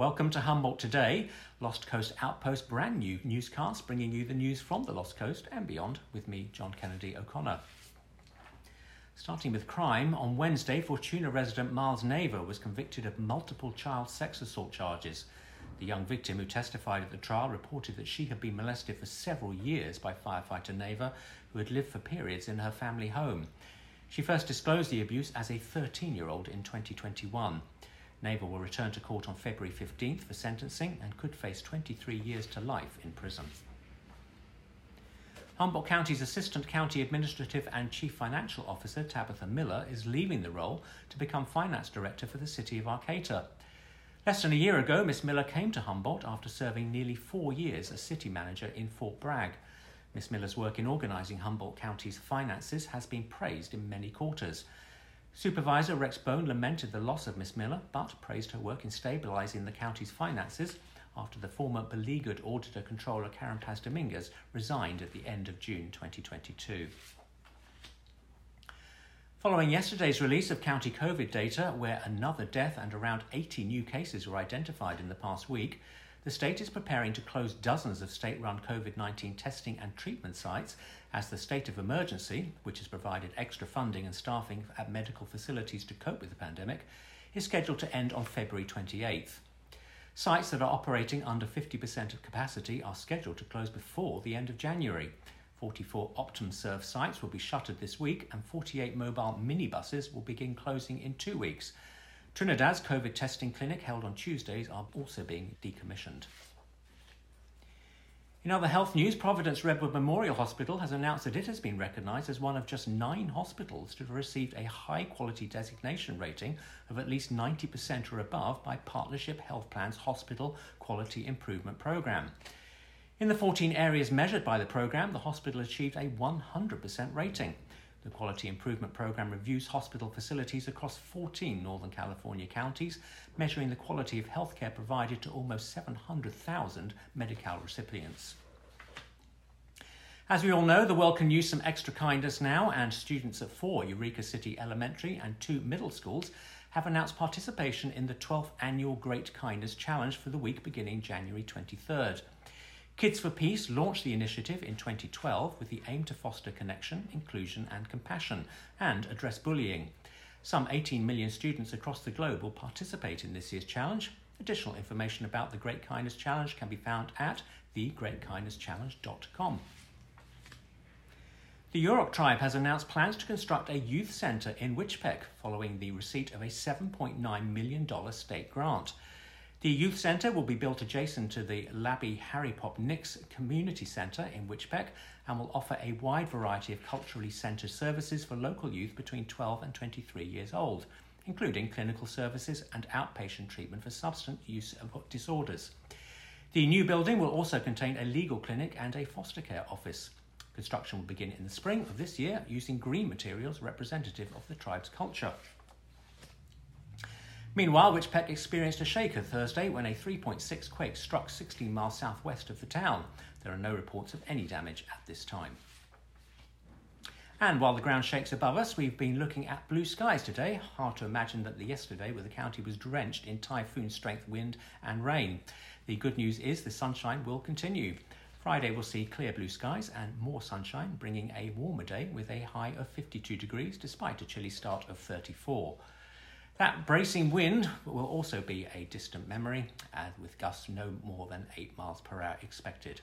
Welcome to Humboldt Today, Lost Coast Outpost brand new newscast bringing you the news from the Lost Coast and beyond with me, John Kennedy O'Connor. Starting with crime, on Wednesday, Fortuna resident Miles Naver was convicted of multiple child sex assault charges. The young victim who testified at the trial reported that she had been molested for several years by firefighter Naver, who had lived for periods in her family home. She first disclosed the abuse as a 13 year old in 2021. Naver will return to court on February 15th for sentencing and could face 23 years to life in prison. Humboldt County's Assistant County Administrative and Chief Financial Officer, Tabitha Miller, is leaving the role to become Finance Director for the City of Arcata. Less than a year ago, Miss Miller came to Humboldt after serving nearly four years as City Manager in Fort Bragg. Miss Miller's work in organising Humboldt County's finances has been praised in many quarters. Supervisor Rex Bohn lamented the loss of Miss Miller, but praised her work in stabilising the county's finances after the former beleaguered auditor controller Karen Paz Dominguez resigned at the end of June 2022. Following yesterday's release of county COVID data, where another death and around 80 new cases were identified in the past week, the state is preparing to close dozens of state run COVID 19 testing and treatment sites as the state of emergency, which has provided extra funding and staffing at medical facilities to cope with the pandemic, is scheduled to end on February 28th. Sites that are operating under 50% of capacity are scheduled to close before the end of January. 44 OptumServe sites will be shuttered this week, and 48 mobile minibuses will begin closing in two weeks. Trinidad's COVID testing clinic held on Tuesdays are also being decommissioned. In other health news, Providence Redwood Memorial Hospital has announced that it has been recognised as one of just nine hospitals to have received a high quality designation rating of at least 90% or above by Partnership Health Plan's Hospital Quality Improvement Programme. In the 14 areas measured by the programme, the hospital achieved a 100% rating. The Quality Improvement Program reviews hospital facilities across 14 Northern California counties, measuring the quality of healthcare provided to almost 700,000 Medi-Cal recipients. As we all know, the world can use some extra kindness now, and students at four Eureka City Elementary and two middle schools have announced participation in the 12th Annual Great Kindness Challenge for the week beginning January 23rd. Kids for Peace launched the initiative in 2012 with the aim to foster connection, inclusion, and compassion, and address bullying. Some 18 million students across the globe will participate in this year's challenge. Additional information about the Great Kindness Challenge can be found at thegreatkindnesschallenge.com. The Yurok tribe has announced plans to construct a youth centre in Weitchpec following the receipt of a $7.9 million state grant. The youth centre will be built adjacent to the Labby Harry Pop Nix Community Centre in Weitchpec and will offer a wide variety of culturally centred services for local youth between 12 and 23 years old, including clinical services and outpatient treatment for substance use disorders. The new building will also contain a legal clinic and a foster care office. Construction will begin in the spring of this year using green materials representative of the tribe's culture. Meanwhile, Weitchpec experienced a shaker Thursday when a 3.6 quake struck 16 miles southwest of the town. There are no reports of any damage at this time. And while the ground shakes above us, we've been looking at blue skies today. Hard to imagine that the yesterday where the county was drenched in typhoon strength wind and rain. The good news is the sunshine will continue. Friday will see clear blue skies and more sunshine, bringing a warmer day with a high of 52 degrees despite a chilly start of 34. That bracing wind will also be a distant memory, and with gusts no more than 8 miles per hour expected.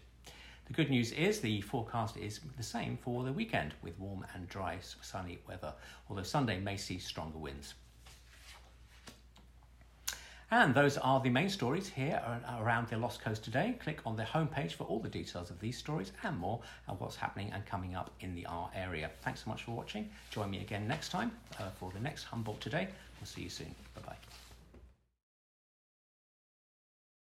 The good news is the forecast is the same for the weekend with warm and dry sunny weather, although Sunday may see stronger winds. And those are the main stories here around the Lost Coast today. Click on the homepage for all the details of these stories and more and what's happening and coming up in the R area. Thanks so much for watching. Join me again next time uh, for the next Humboldt Today. We'll see you soon. Bye bye.